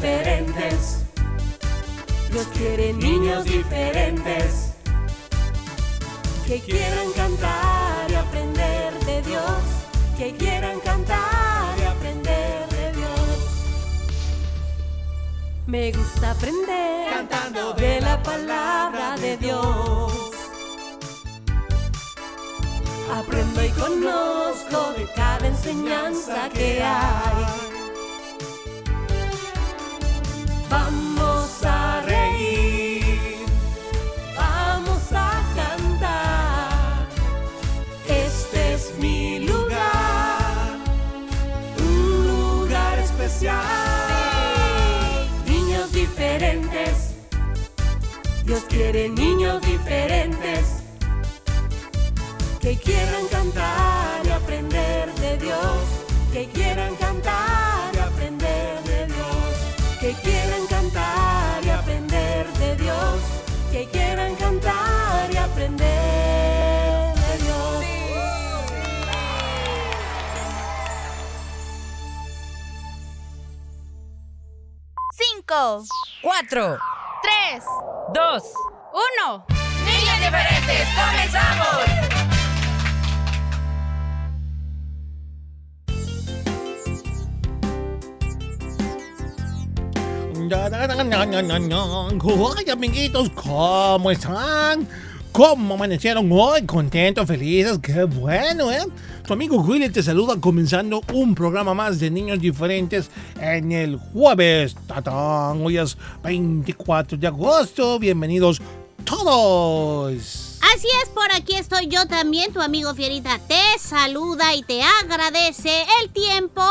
diferentes. Dios quiere niños diferentes que quieran cantar y aprender de Dios, que quieran cantar y aprender de Dios. Me gusta aprender Cantando de la palabra de Dios. Aprendo y conozco de cada enseñanza que hay. Dios quiere niños diferentes que quieran cantar y aprender de Dios, que quieran cantar y aprender de Dios, que quieran cantar y aprender de Dios, que quieran cantar y aprender de Dios. Cinco, Cuatro. tres, Dos. Uno. Niños diferentes, comenzamos. Ay, amiguitos, ¿cómo están? ¿Cómo amanecieron hoy? ¿Contentos, felices? ¡Qué bueno, eh! Tu amigo Willy te saluda comenzando un programa más de Niños Diferentes en el jueves. ¡Tatán! Hoy es 24 de agosto. Bienvenidos todos. Así es, por aquí estoy yo también, tu amigo Fierita te saluda y te agradece el tiempo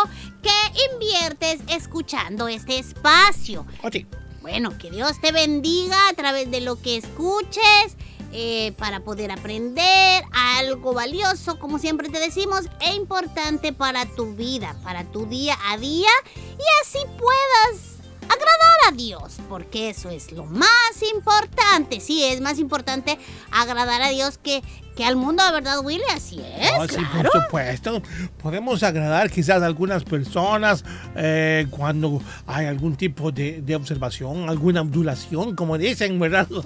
que inviertes escuchando este espacio. Oye, Bueno, que Dios te bendiga a través de lo que escuches eh, para poder aprender algo valioso, como siempre te decimos, e importante para tu vida, para tu día a día y así puedas agradar a Dios, porque eso es lo más importante. Sí, es más importante agradar a Dios que, que al mundo, ¿verdad, Willy? Así es. Sí, claro. por supuesto. Podemos agradar quizás a algunas personas eh, cuando hay algún tipo de, de observación, alguna ondulación, como dicen, ¿verdad?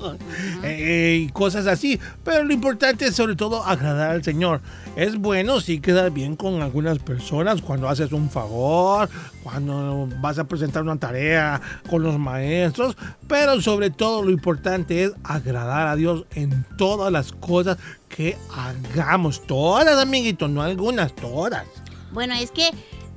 Eh, y cosas así. Pero lo importante es sobre todo agradar al Señor. Es bueno sí quedar bien con algunas personas cuando haces un favor, cuando vas a presentar una tarea con los maestros, pero sobre todo lo importante es agradar a Dios en todas las cosas que hagamos. Todas, amiguitos, no algunas, todas. Bueno, es que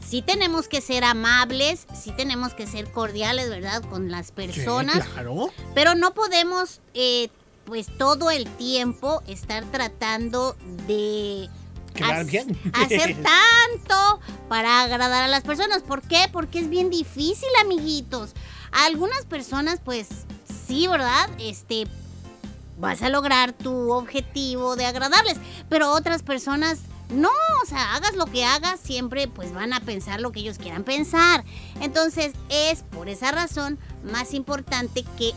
sí tenemos que ser amables, sí tenemos que ser cordiales, ¿verdad? Con las Sí, personas. claro. Pero no podemos, eh, pues todo el tiempo estar tratando de Quedar hac- bien. hacer tanto para agradar a las personas. ¿Por qué? Porque es bien difícil, amiguitos. A algunas personas, pues sí, ¿verdad? Este, vas a lograr tu objetivo de agradarles, pero otras personas no, o sea, hagas lo que hagas, siempre pues van a pensar lo que ellos quieran pensar. Entonces es por esa razón más importante que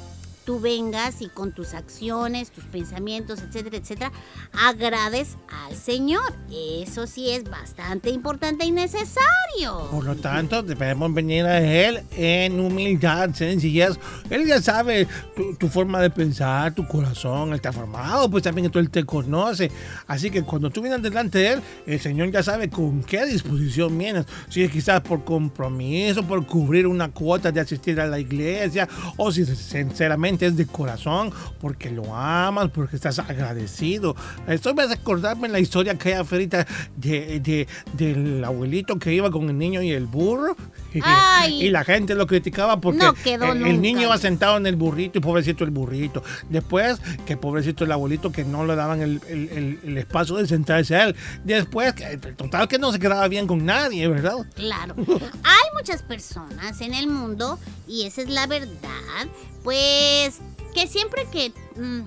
tú vengas y con tus acciones, tus pensamientos, etcétera, etcétera, agrades al Señor. Eso sí es bastante importante y necesario. Por lo tanto, debemos venir a Él en humildad, sencillez. Él ya sabe tu, forma de pensar, tu corazón, Él ha formado, pues también Él te conoce. Así que cuando tú vienes delante de Él, el Señor ya sabe con qué disposición vienes. Si es quizás por compromiso, por cubrir una cuota de asistir a la iglesia, o si sinceramente es de corazón, porque lo amas, porque estás agradecido. Esto me hace acordarme la historia que hay afuera de, de- del abuelito que iba con el niño y el burro. Ay. y la gente lo criticaba porque No quedó el, niño iba sentado en el burrito y pobrecito el burrito. Después, que pobrecito el abuelito que no le daban el, el- el- el espacio de sentarse a él. Después, que, total que no se quedaba bien con nadie, ¿verdad? Claro. Hay muchas personas en el mundo, y esa es la verdad, pues que siempre que mm,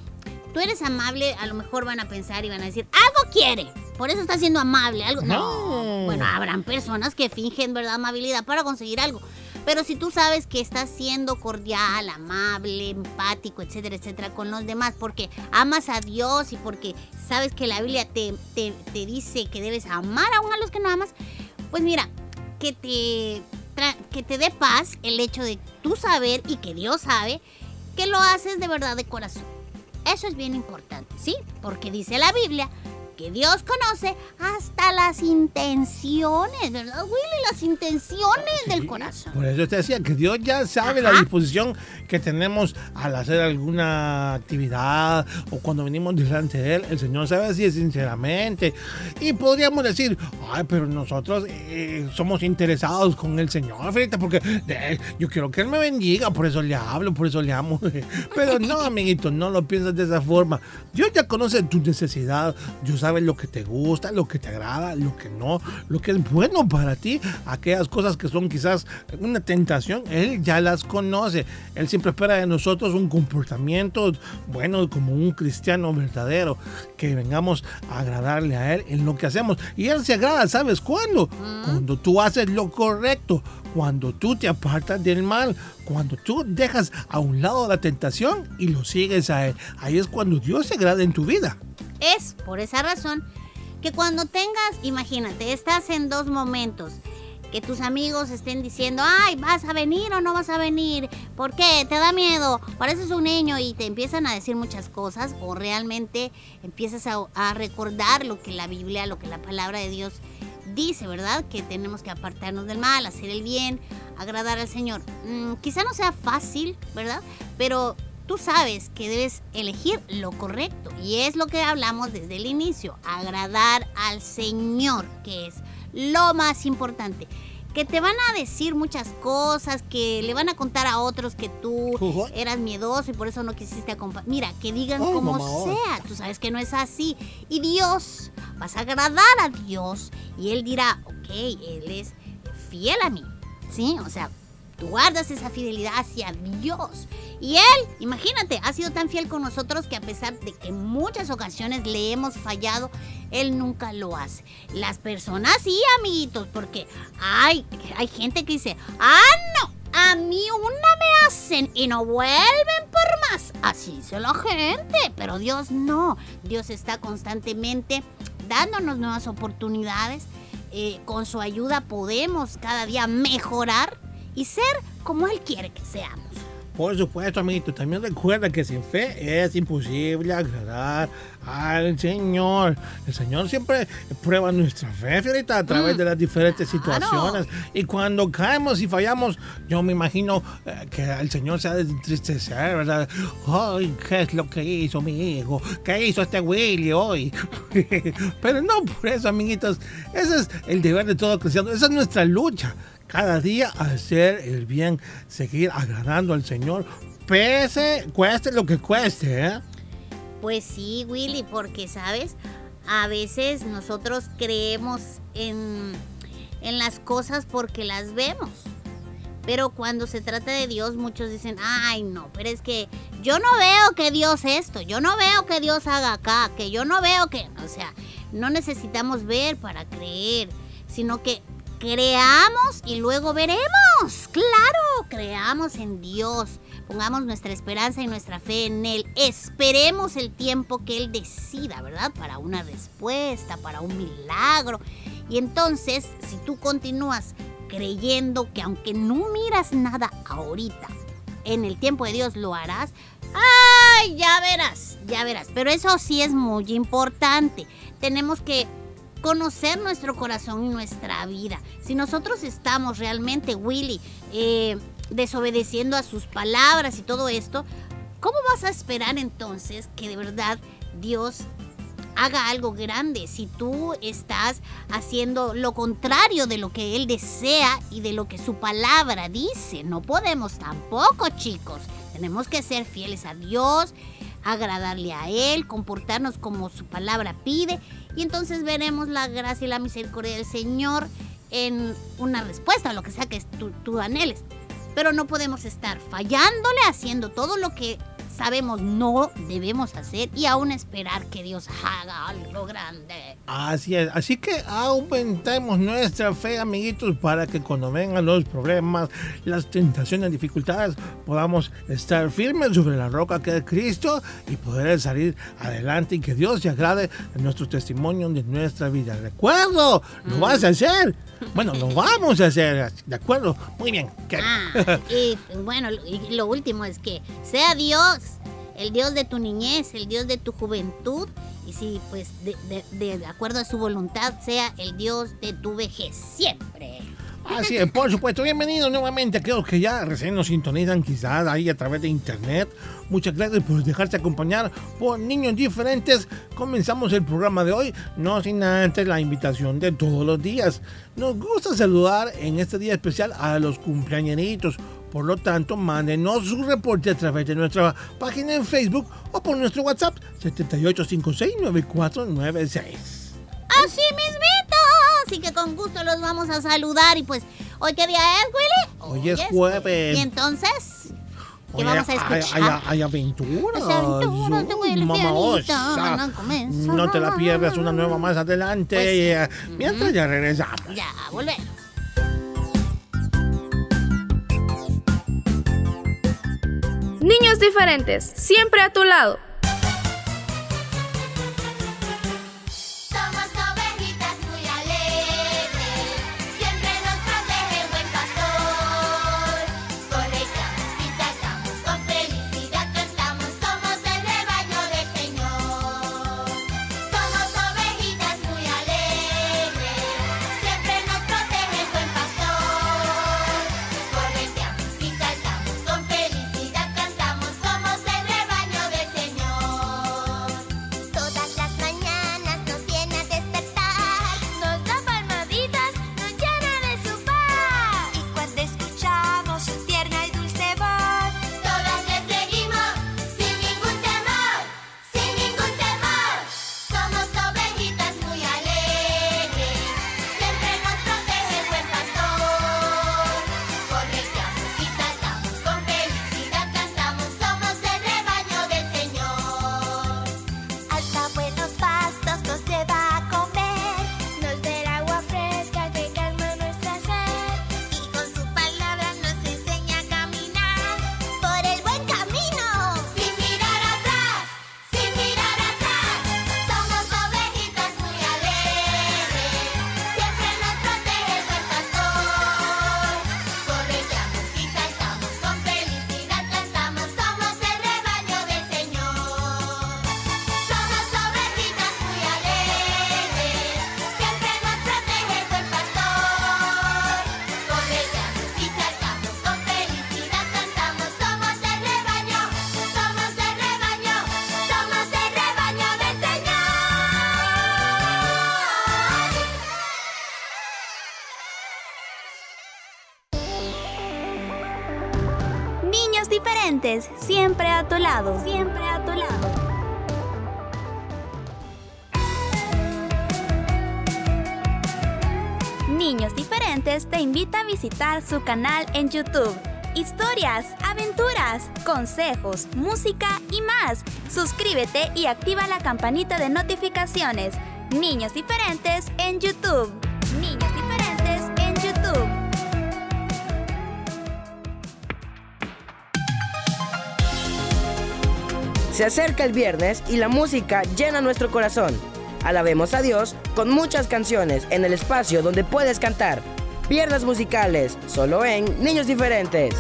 tú eres amable, a lo mejor van a pensar y van a decir, algo quiere. Por eso está siendo amable. Algo. No. No. Bueno, habrán personas que fingen, ¿verdad?, amabilidad para conseguir algo. Pero si tú sabes que estás siendo cordial, amable, empático, etcétera, etcétera, con los demás, porque amas a Dios y porque sabes que la Biblia te, te, te dice que debes amar aún a los que no amas, pues mira, que te que te dé paz el hecho de tú saber y que Dios sabe que lo haces de verdad de corazón. Eso es bien importante, ¿sí? Porque dice la Biblia que Dios conoce hasta las intenciones, ¿verdad, Willy? Las intenciones del corazón. Por eso te decía que Dios ya sabe la Ajá. disposición que tenemos al hacer alguna actividad o cuando venimos delante de Él. El Señor sabe así sinceramente. Y podríamos decir, ay, pero nosotros eh, somos interesados con el Señor, Frita, porque eh, yo quiero que Él me bendiga, por eso le hablo, por eso le amo. Pero no, amiguito, no lo piensas de esa forma. Dios ya conoce tu necesidad, Dios sabe lo que te gusta, lo que te agrada, lo que no, lo que es bueno para ti, aquellas cosas que son quizás una tentación, Él ya las conoce. Él siempre espera de nosotros un comportamiento bueno como un cristiano verdadero, que vengamos a agradarle a Él en lo que hacemos. Y Él se agrada, ¿sabes cuándo? Cuando tú haces lo correcto, cuando tú te apartas del mal, cuando tú dejas a un lado la tentación y lo sigues a Él. Ahí es cuando Dios se agrada en tu vida. Es por esa razón que cuando tengas, imagínate, estás en dos momentos. Que tus amigos estén diciendo, ay, ¿vas a venir o no vas a venir? ¿Por qué? ¿Te da miedo? Pareces un niño y te empiezan a decir muchas cosas o realmente empiezas a, recordar lo que la Biblia, lo que la palabra de Dios dice, ¿verdad? Que tenemos que apartarnos del mal, hacer el bien, agradar al Señor. Mm, quizá no sea fácil, ¿verdad? Pero tú sabes que debes elegir lo correcto. Y es lo que hablamos desde el inicio, agradar al Señor, que es lo más importante. Que te van a decir muchas cosas, que le van a contar a otros que tú eras miedoso y por eso no quisiste acompañar. Mira, que digan Ay, como mamá, sea, tú sabes que no es así. Y Dios, vas a agradar a Dios y Él dirá, ok, Él es fiel a mí, ¿sí? O sea, tú guardas esa fidelidad hacia Dios. Y Él, imagínate, ha sido tan fiel con nosotros que a pesar de que en muchas ocasiones le hemos fallado, Él nunca lo hace. Las personas sí, amiguitos, porque hay, hay gente que dice, ah, no, a mí una me hacen y no vuelven por más. Así dice la gente, pero Dios no. Dios está constantemente dándonos nuevas oportunidades. Eh, con su ayuda podemos cada día mejorar y ser como Él quiere que seamos. Por supuesto, amiguito, también recuerda que sin fe es imposible agradar al Señor. El Señor siempre prueba nuestra fe, Fiorita, a través de las diferentes situaciones. Y cuando caemos y fallamos, yo me imagino eh, que el Señor se ha de entristecer, ¿verdad? Ay, ¿qué es lo que hizo mi hijo? ¿Qué hizo este Willy hoy? Pero no por eso, amiguitos. Ese es el deber de todo cristiano. Esa es nuestra lucha cada día hacer el bien, seguir agradando al Señor, pese, cueste lo que cueste, ¿eh? Pues sí, Willy, porque sabes, a veces nosotros creemos en, en las cosas porque las vemos. Pero cuando se trata de Dios, muchos dicen, ay no, pero es que yo no veo que Dios esto, yo no veo que Dios haga acá, que yo no veo que, o sea, no necesitamos ver para creer, sino que creamos y luego veremos. Claro, creamos en Dios. Pongamos nuestra esperanza y nuestra fe en Él. Esperemos el tiempo que Él decida, ¿verdad? Para una respuesta, para un milagro. Y entonces, si tú continúas creyendo que aunque no miras nada ahorita, en el tiempo de Dios lo harás, ¡ay! Ya verás, ya verás. Pero eso sí es muy importante. Tenemos que conocer nuestro corazón y nuestra vida. Si nosotros estamos realmente, Willy, eh, desobedeciendo a sus palabras y todo esto, ¿cómo vas a esperar entonces que de verdad Dios haga algo grande si tú estás haciendo lo contrario de lo que Él desea y de lo que su palabra dice? No podemos tampoco, chicos. Tenemos que ser fieles a Dios, agradarle a Él, comportarnos como su palabra pide y entonces veremos la gracia y la misericordia del Señor en una respuesta a lo que sea que tú, tú anheles. Pero no podemos estar fallándole, haciendo todo lo que sabemos no debemos hacer y aún esperar que Dios haga algo grande. Así es, así que aumentemos nuestra fe, amiguitos, para que cuando vengan los problemas, las tentaciones, dificultades, podamos estar firmes sobre la roca que es Cristo y poder salir adelante y que Dios se agrade en nuestro testimonio de nuestra vida. ¿De acuerdo? ¿Lo vas a hacer? Bueno, lo vamos a hacer, ¿de acuerdo? Muy bien. Ah, y bueno, lo último es que sea Dios, el Dios de tu niñez, el Dios de tu juventud, y si pues de, acuerdo a su voluntad sea el Dios de tu vejez, siempre. Así es, por supuesto. Bienvenidos nuevamente aquellos que ya recién nos sintonizan quizás ahí a través de internet. Muchas gracias por dejarse acompañar por niños diferentes. Comenzamos el programa de hoy, no sin antes la invitación de todos los días. Nos gusta saludar en este día especial a los cumpleañeritos. Por lo tanto, mándenos su reporte a través de nuestra página en Facebook o por nuestro WhatsApp 78569496. Así mismito. Así que con gusto los vamos a saludar. Y pues, ¿hoy qué día es, Willy? Hoy es jueves. ¿Y entonces? ¿Qué Oye, vamos a hay- escuchar? Hay, hay aventuras. Las aventuras de Uy, Willy mamosa. Pianito van a comenzar. No te la pierdas una nueva más adelante. Pues sí. Mientras ya regresamos. Ya, volvemos. Niños diferentes, siempre a tu lado. Diferentes, siempre a tu lado. Siempre a tu lado. Niños diferentes te invita a visitar su canal en YouTube. Historias, aventuras, consejos, música y más. Suscríbete y activa la campanita de notificaciones. Niños diferentes en YouTube. Se acerca el viernes y la música llena nuestro corazón. Alabemos a Dios con muchas canciones en el espacio donde puedes cantar. Piernas musicales, solo en Niños Diferentes.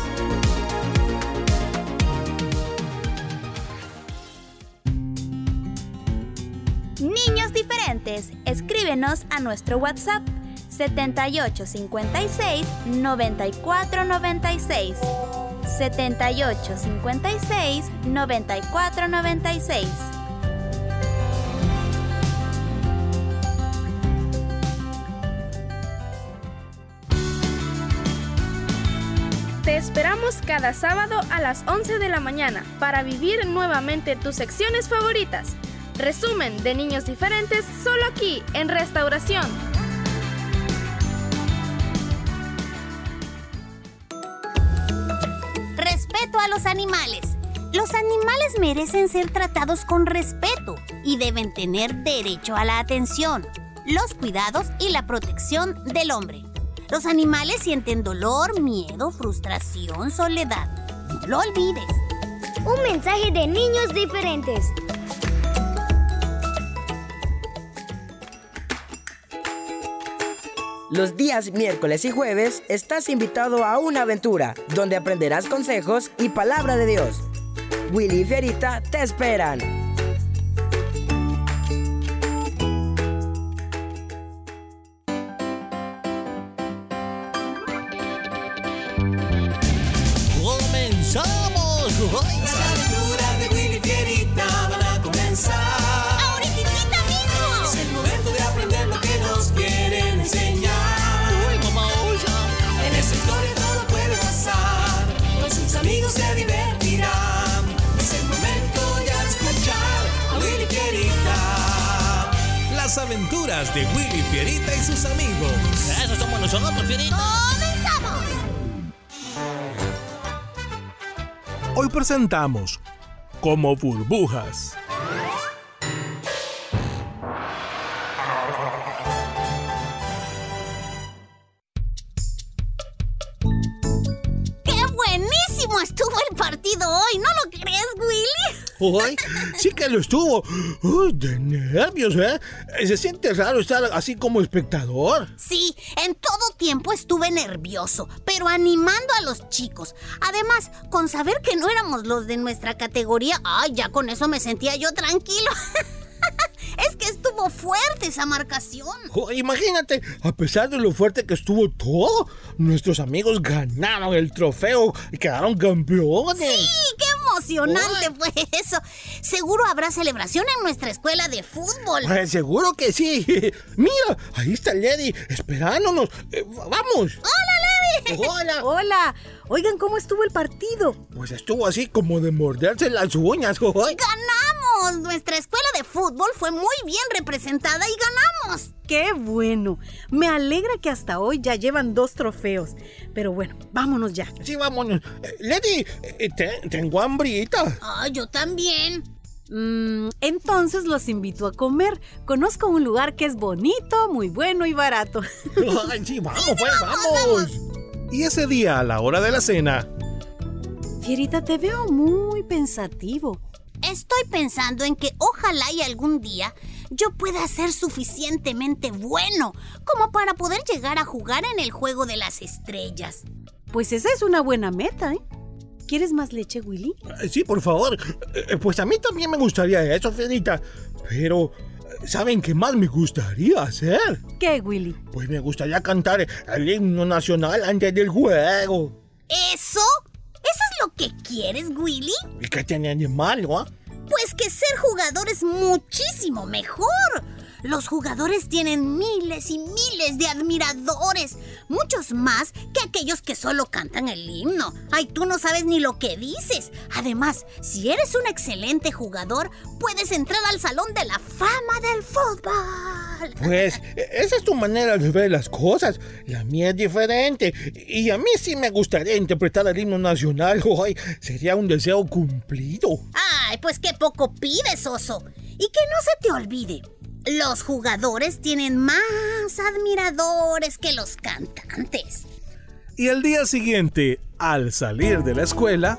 Niños diferentes, escríbenos a nuestro WhatsApp 7856 9496. 7856 9496. Te esperamos cada sábado a las 11 de la mañana para vivir nuevamente tus secciones favoritas. Resumen de niños diferentes solo aquí en Restauración. Respeto a los animales. Los animales merecen ser tratados con respeto y deben tener derecho a la atención, los cuidados y la protección del hombre. Los animales sienten dolor, miedo, frustración, soledad. No lo olvides. Un mensaje de niños diferentes. Los días miércoles y jueves estás invitado a una aventura donde aprenderás consejos y palabra de Dios. Willy y Fierita te esperan. De Willy Fierita y sus amigos. Eso somos nosotros, Fierita. ¡Comenzamos! Hoy presentamos Como burbujas. Sí que lo estuvo. Uy, de nervios, ¿eh? Se siente raro estar así como espectador. Sí, en todo tiempo estuve nervioso, pero animando a los chicos. Además, con saber que no éramos los de nuestra categoría, ay, ya con eso me sentía yo tranquilo. es que estuvo fuerte esa marcación. Oh, imagínate, a pesar de lo fuerte que estuvo todo, nuestros amigos ganaron el trofeo y quedaron campeones. Sí, qué emocionante fue eso. Seguro habrá celebración en nuestra escuela de fútbol. Pues seguro que sí. Mira, ahí está Lady esperándonos. Eh, vamos. ¡Hola, Levi! Hola. Hola, oigan cómo estuvo el partido. Pues estuvo así como de morderse las uñas. Ay. ¡Ganamos! Nuestra escuela de fútbol fue muy bien representada y ganamos. Qué bueno. Me alegra que hasta hoy ya llevan dos trofeos. Pero bueno, vámonos ya. Sí, vámonos. Eh, Lady, eh, te- tengo hambrita. Ah, yo también. Mm, entonces los invito a comer. Conozco un lugar que es bonito, muy bueno y barato. Ay, sí, vamos, pues, vamos. Y ese día, a la hora de la cena, Fierita, te veo muy pensativo. Estoy pensando en que ojalá y algún día yo pueda ser suficientemente bueno como para poder llegar a jugar en el juego de las estrellas. Pues esa es una buena meta, ¿eh? ¿Quieres más leche, Willy? Eh, Sí, por favor. Eh, Pues a mí también me gustaría eso, Fierita. Pero, eh, ¿saben qué más me gustaría hacer? ¿Qué, Willy? Pues me gustaría cantar el himno nacional antes del juego. ¿Eso? ¿Eso es lo que quieres, Willy? ¿Y qué tiene de malo, ah? Pues que ser jugador es muchísimo mejor. Los jugadores tienen miles y miles de admiradores, muchos más que aquellos que solo cantan el himno. Ay, tú no sabes ni lo que dices. Además, si eres un excelente jugador, puedes entrar al Salón de la Fama del Fútbol. Pues eh, esa es tu manera de ver las cosas. La mía es diferente. Y a mí sí me gustaría interpretar el himno nacional. Ay, sería un deseo cumplido. Ay, pues qué poco pides, oso. Y que no se te olvide. Los jugadores tienen más admiradores que los cantantes. y el día siguiente, al salir de la escuela,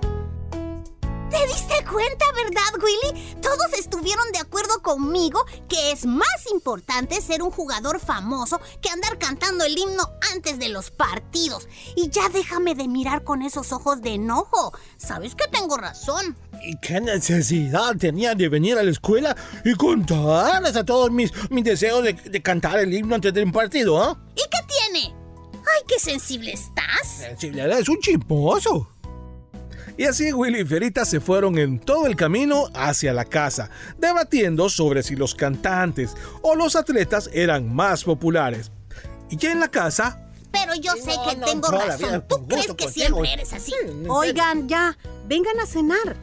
¿Te diste cuenta, verdad, Willy? Todos estuvieron de acuerdo conmigo que es más importante ser un jugador famoso que andar cantando el himno antes de los partidos. Y ya déjame de mirar con esos ojos de enojo. Sabes que tengo razón. ¿Y qué necesidad tenía de venir a la escuela y contarles a todos mis, mis deseos de, de cantar el himno antes de un partido, ah? ¿Y qué tiene? ¡Ay, qué sensible estás! Si eres un chismoso. Y así Willy y Fierita se fueron en todo el camino hacia la casa, debatiendo sobre si los cantantes o los atletas eran más populares. Y ya en la casa, Pero yo sé No, que no, tengo razón. vida ¿Tú crees que contigo. siempre eres así? Oigan, ya, vengan a cenar.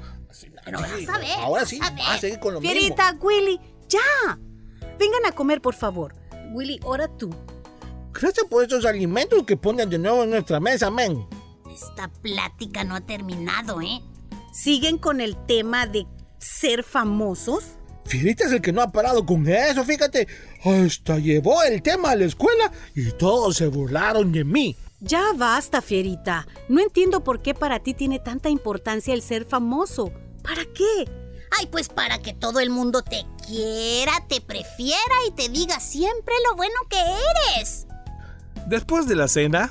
Pero vas a ver. Ahora vas sí, a ver. va a seguir con lo mismo. Fierita, Willy, ya. Vengan a comer, por favor. Willy, ahora tú. Gracias por esos alimentos que ponen de nuevo en nuestra mesa, men. Esta plática no ha terminado, ¿eh? ¿Siguen con el tema de ser famosos? Fierita es el que no ha parado con eso, fíjate. Hasta llevó el tema a la escuela y todos se burlaron de mí. Ya basta, Fierita. No entiendo por qué para ti tiene tanta importancia el ser famoso. ¿Para qué? Ay, pues para que todo el mundo te quiera, te prefiera y te diga siempre lo bueno que eres. Después de la cena,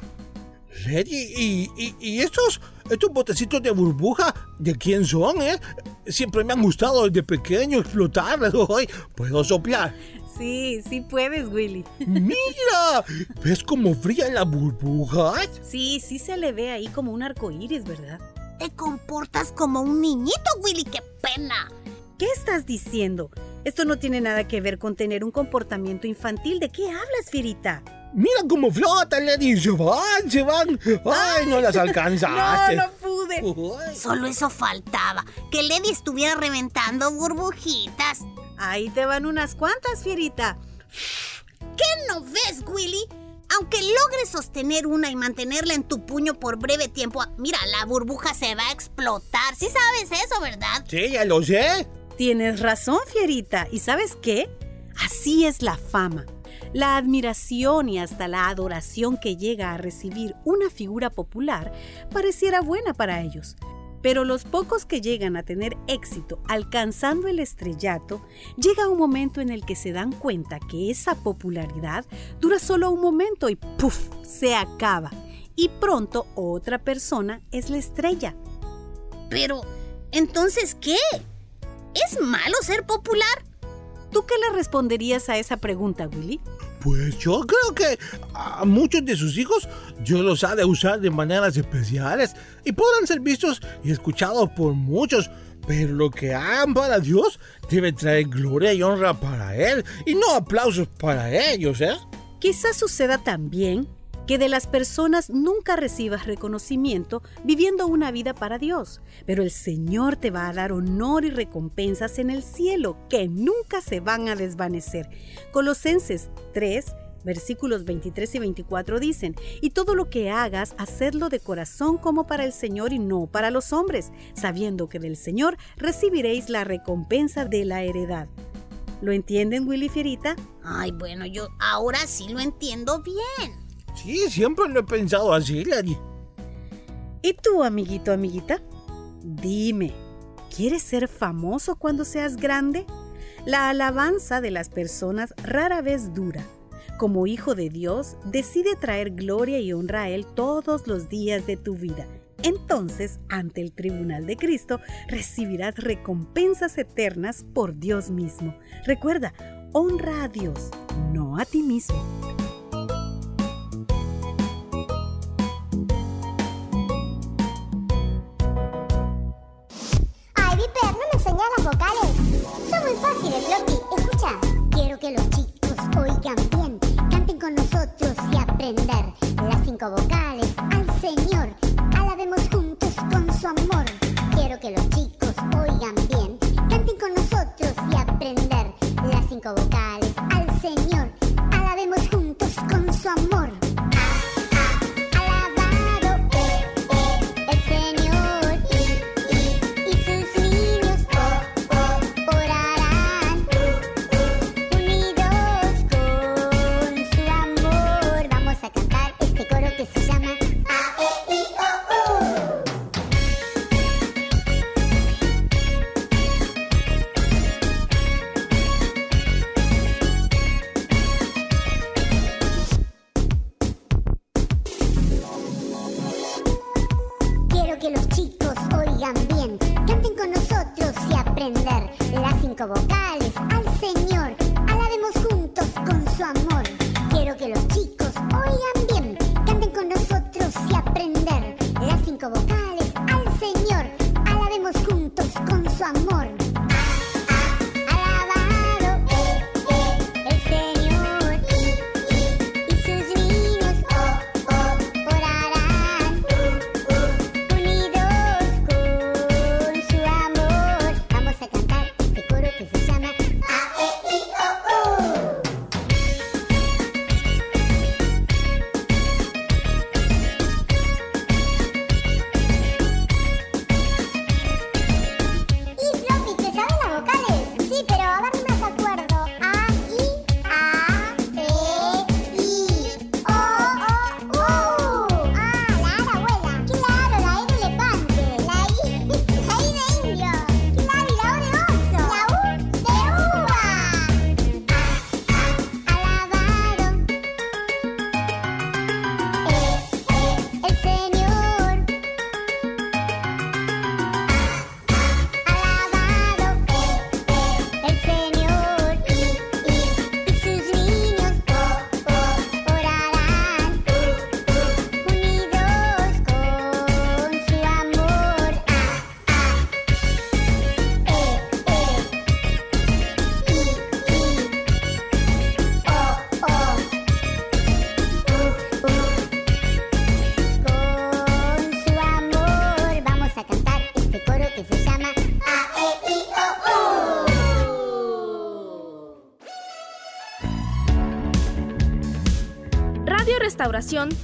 Lady, ¿y, y, y estos, estos botecitos de burbuja de quién son, eh? Siempre me han gustado desde pequeño explotarlas. Hoy puedo soplar. Sí, sí puedes, Willy. ¡Mira! ¿Ves cómo brillan las burbujas? Sí, sí se le ve ahí como un arco iris, ¿verdad? Te comportas como un niñito, Willy, qué pena. ¿Qué estás diciendo? Esto no tiene nada que ver con tener un comportamiento infantil. ¿De qué hablas, Fierita? Mira cómo flotan, Lady. Se van, se van. Ay, no las alcanzaste. No, no pude. Uy. Solo eso faltaba, que Lady estuviera reventando burbujitas. Ahí te van unas cuantas, Fierita. ¿Qué no ves, Willy? Aunque logres sostener una y mantenerla en tu puño por breve tiempo, mira, la burbuja se va a explotar. Sí sabes eso, ¿verdad? Sí, ya lo sé. Tienes razón, Fierita. ¿Y sabes qué? Así es la fama. La admiración y hasta la adoración que llega a recibir una figura popular pareciera buena para ellos. Pero los pocos que llegan a tener éxito alcanzando el estrellato, llega un momento en el que se dan cuenta que esa popularidad dura solo un momento y ¡puf! se acaba. Y pronto otra persona es la estrella. Pero, ¿entonces qué? ¿Es malo ser popular? ¿Tú qué le responderías a esa pregunta, Willy? Pues yo creo que a muchos de sus hijos Dios los ha de usar de maneras especiales y podrán ser vistos y escuchados por muchos, pero lo que hagan para Dios debe traer gloria y honra para Él y no aplausos para ellos, ¿eh? Quizás suceda también que de las personas nunca recibas reconocimiento viviendo una vida para Dios, pero el Señor te va a dar honor y recompensas en el cielo que nunca se van a desvanecer. Colosenses 3, versículos 23 y 24 dicen, y todo lo que hagas, hacerlo de corazón como para el Señor y no para los hombres, sabiendo que del Señor recibiréis la recompensa de la heredad. ¿Lo entienden, Willy Fierita? Ay, bueno, yo ahora sí lo entiendo bien. Sí, siempre lo he pensado así. ¿Y tú, amiguito, amiguita? Dime, ¿quieres ser famoso cuando seas grande? La alabanza de las personas rara vez dura. Como hijo de Dios, decide traer gloria y honra a Él todos los días de tu vida. Entonces, ante el tribunal de Cristo, recibirás recompensas eternas por Dios mismo. Recuerda, honra a Dios, no a ti mismo. Viper, no me enseñas las vocales. Son muy fáciles, Loki. Escucha. Quiero que los chicos oigan bien, canten con nosotros y aprender las cinco vocales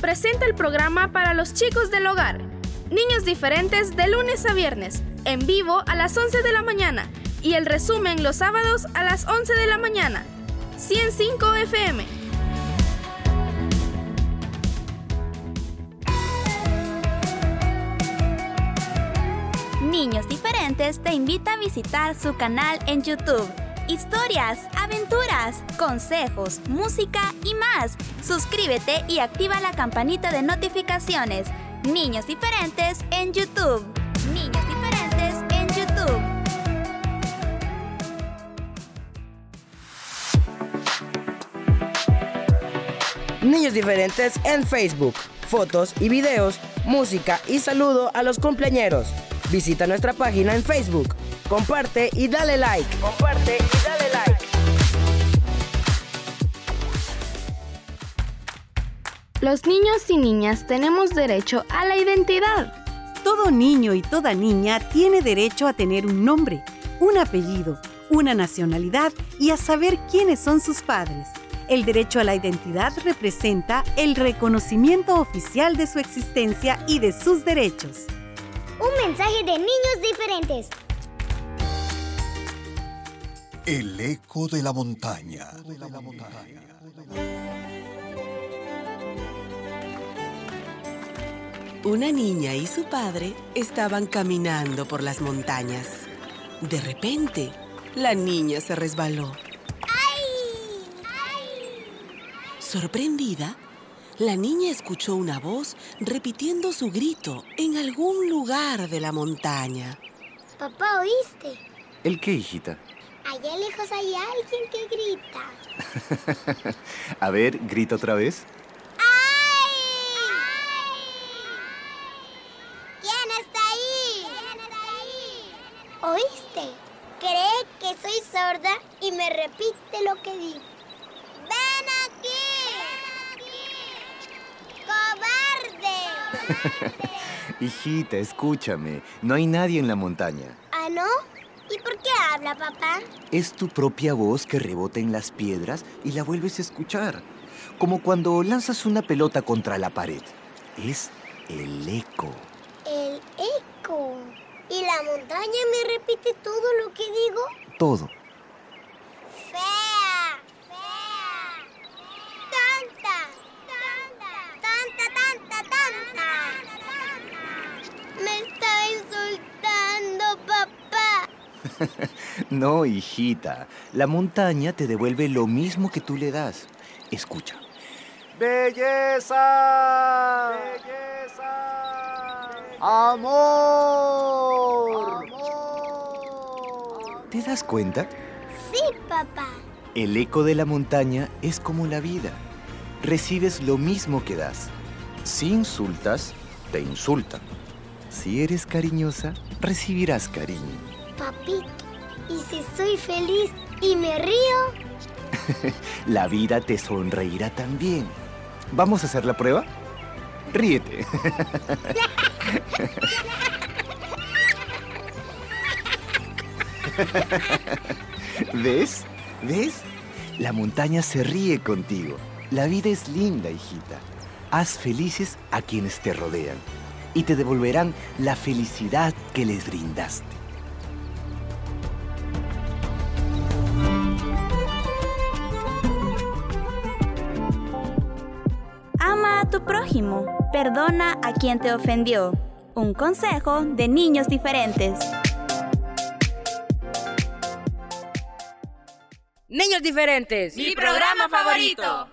Presenta el programa para los chicos del hogar. Niños diferentes de lunes a viernes, en vivo a las 11 de la mañana y el resumen los sábados a las 11 de la mañana. 105 FM. Niños Diferentes te invita a visitar su canal en YouTube. Historias, consejos, música y más. Suscríbete y activa la campanita de notificaciones. Niños Diferentes en YouTube. Niños Diferentes en YouTube. Niños diferentes en Facebook. Fotos y videos, música y saludo a los cumpleañeros. Visita nuestra página en Facebook. Comparte y dale like. Comparte y dale Los niños y niñas tenemos derecho a la identidad. Todo niño y toda niña tiene derecho a tener un nombre, un apellido, una nacionalidad y a saber quiénes son sus padres. El derecho a la identidad representa el reconocimiento oficial de su existencia y de sus derechos. Un mensaje de niños diferentes. El eco de la montaña. Una niña y su padre estaban caminando por las montañas. De repente, la niña se resbaló. Sorprendida, la niña escuchó una voz repitiendo su grito en algún lugar de la montaña. Papá, ¿oíste? ¿El qué, hijita? Allá lejos hay alguien que grita. A ver, grita otra vez. ¿Quién está ahí? ¿Oíste? Cree que soy sorda y me repite lo que digo. ¡Ven aquí! ¡Cobarde! Hijita, escúchame. No hay nadie en la montaña. ¿Ah, no? ¿Y por qué habla, papá? Es tu propia voz que rebota en las piedras y la vuelves a escuchar. Como cuando lanzas una pelota contra la pared. Es el eco. El eco. ¿Y la montaña me repite todo lo que digo? Todo. Fea. Fea. Tanta. Tanta, tanta, tanta. Me está insultando, papá. no, hijita. La montaña te devuelve lo mismo que tú le das. Escucha. ¡Belleza! ¡Amor! ¿Te das cuenta? Sí, papá. El eco de la montaña es como la vida. Recibes lo mismo que das. Si insultas, te insultan. Si eres cariñosa, recibirás cariño. Papito, ¿y si soy feliz y me río? La vida te sonreirá también. ¿Vamos a hacer la prueba? Ríete. ¿Ves? ¿Ves? La montaña se ríe contigo. La vida es linda, hijita. Haz felices a quienes te rodean y te devolverán la felicidad que les brindaste. Ama a tu prójimo. Perdona a quien te ofendió. Un consejo de niños diferentes. Niños diferentes. Mi programa favorito.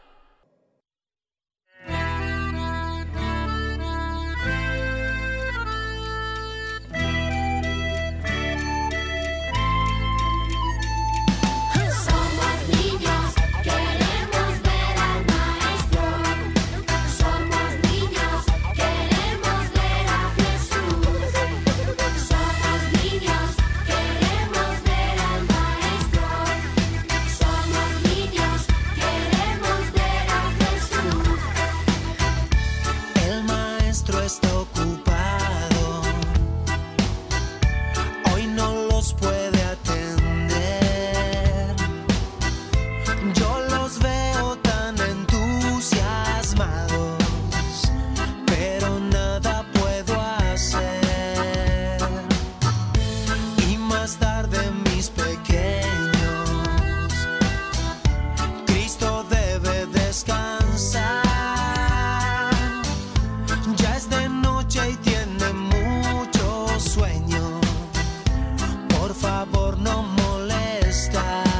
sky.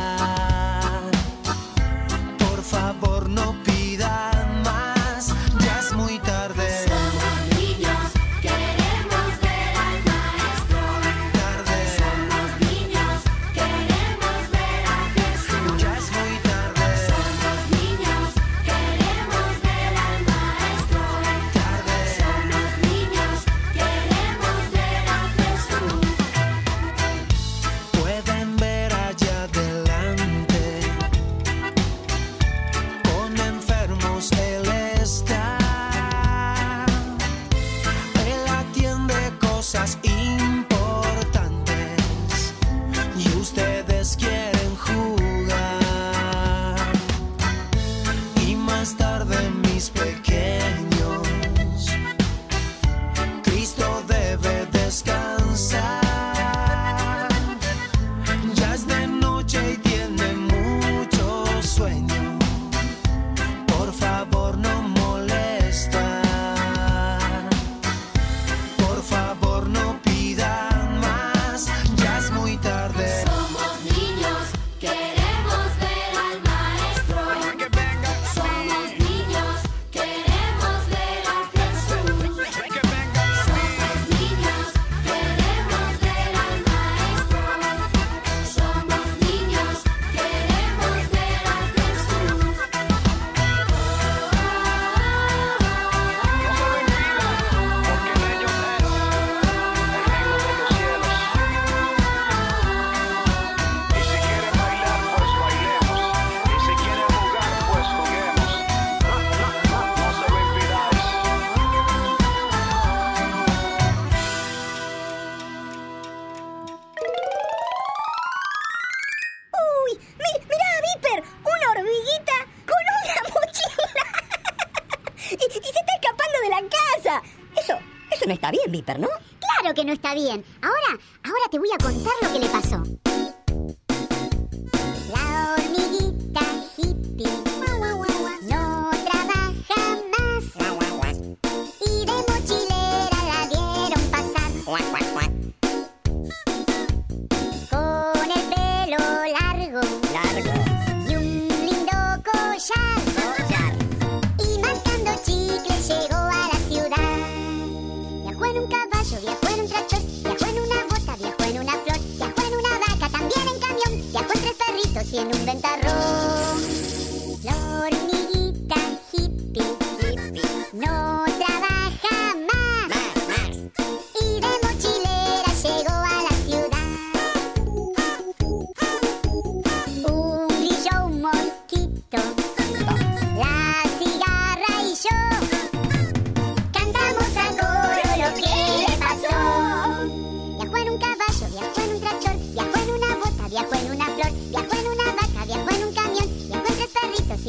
Bien.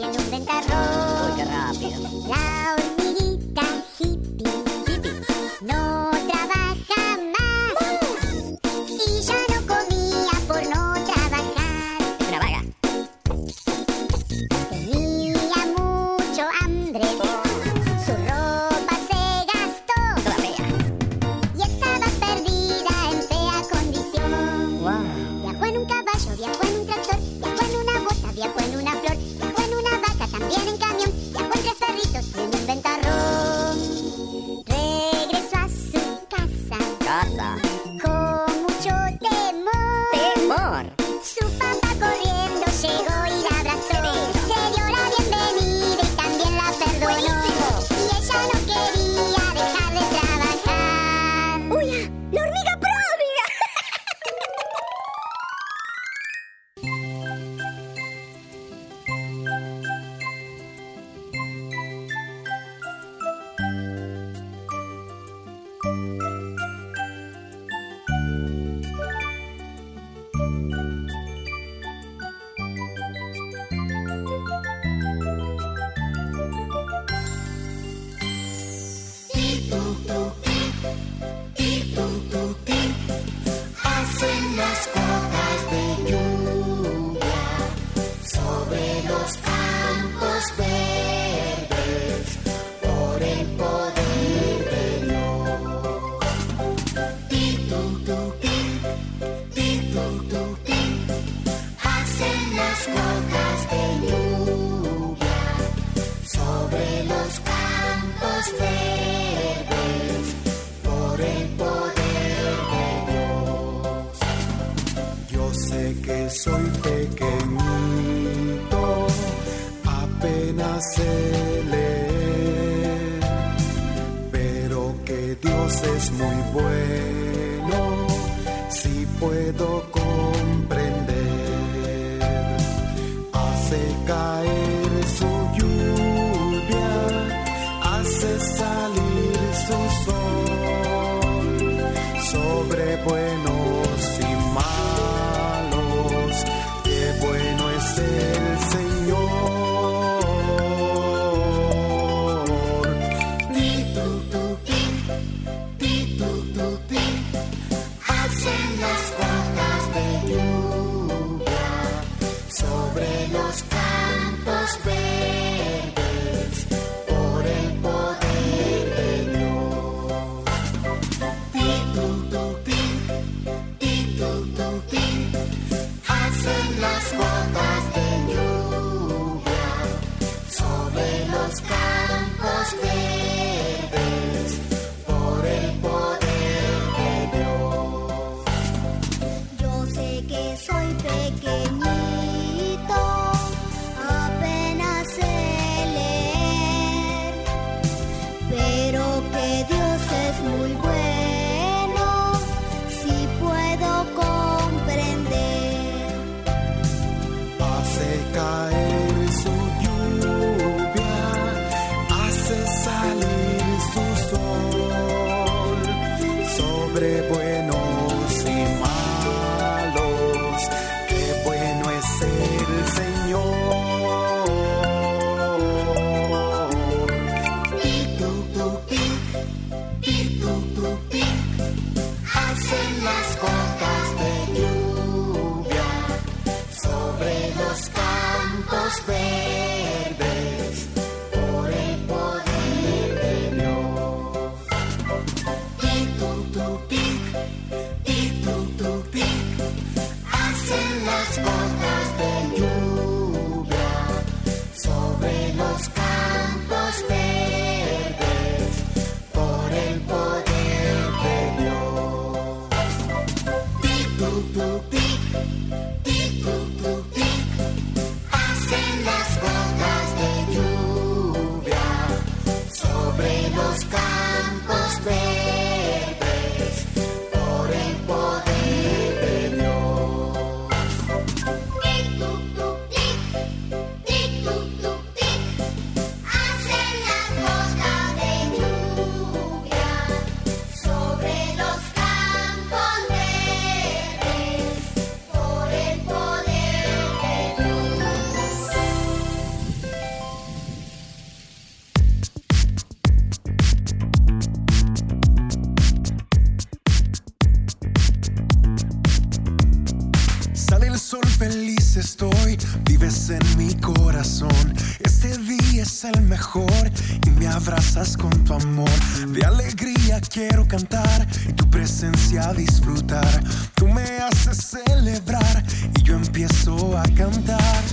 En un ventarrón. vives en mi corazón. Este día es el mejor y me abrazas con tu amor. De alegría quiero cantar y tu presencia disfrutar. Tú me haces celebrar y yo empiezo a cantar.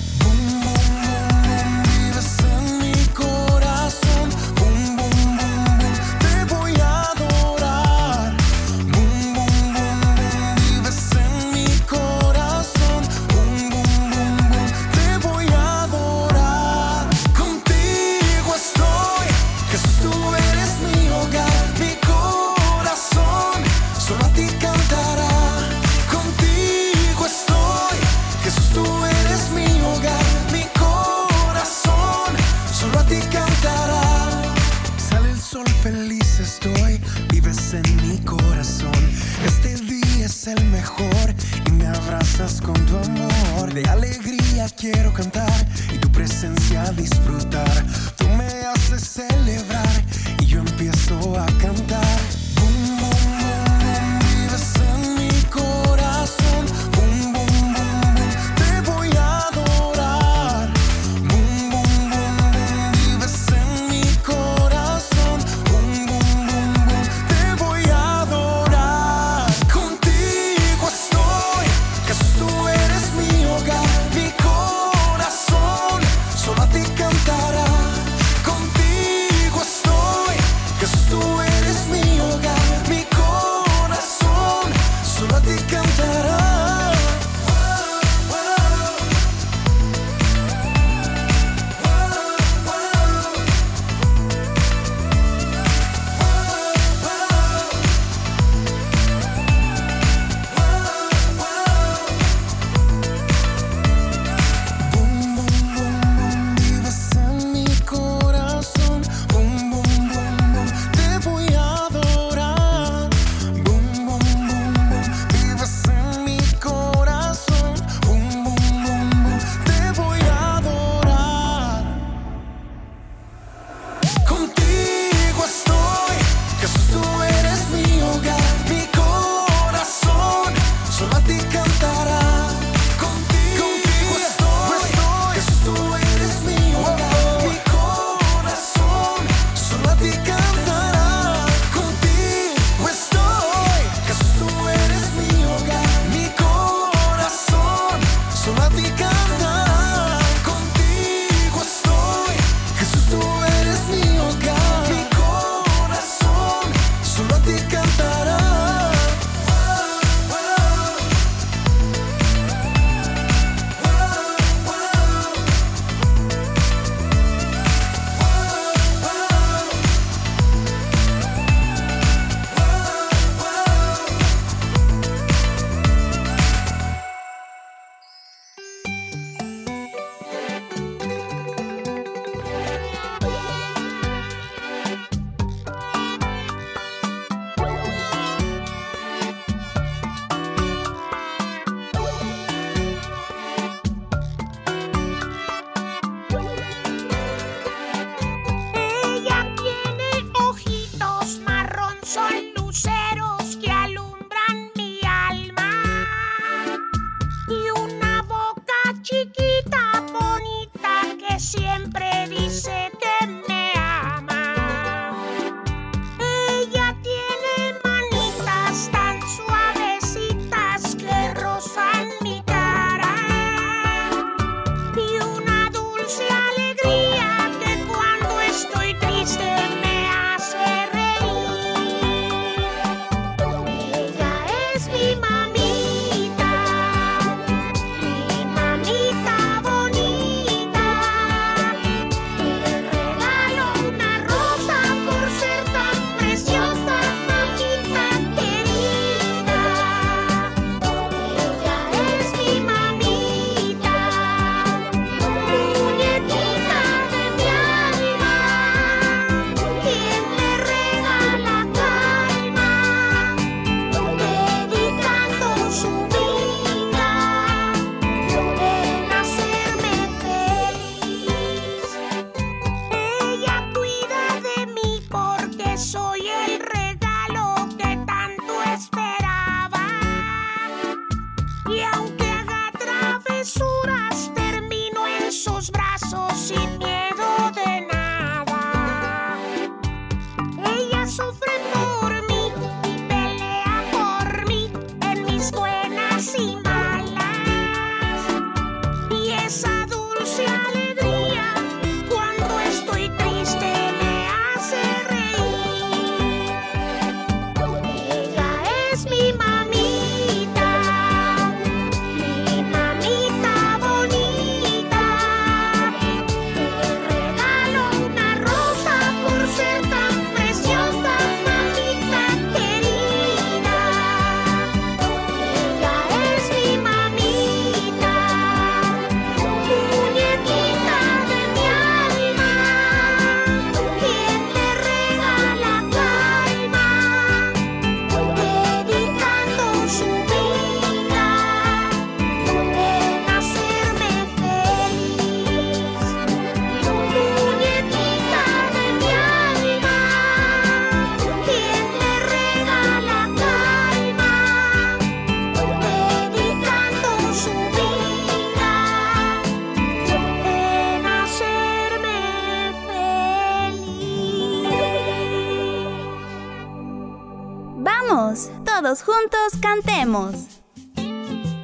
Vamos, todos juntos cantemos.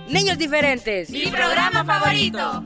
Niños diferentes. Mi programa favorito.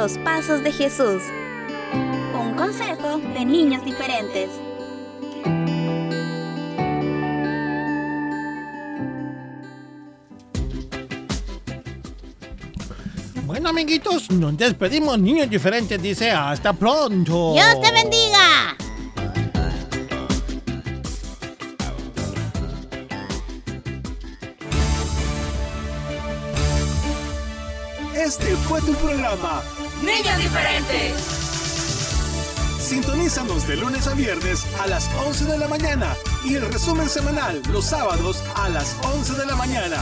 Los pasos de Jesús. Un consejo de niños diferentes. Bueno, amiguitos, nos despedimos. Niños diferentes dice hasta pronto. Dios te bendiga. Programa. Diferentes. Sintonízanos de lunes a viernes a las 11 de la mañana y el resumen semanal los sábados a las 11 de la mañana.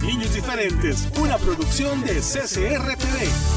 Niños diferentes, una producción de CCR TV.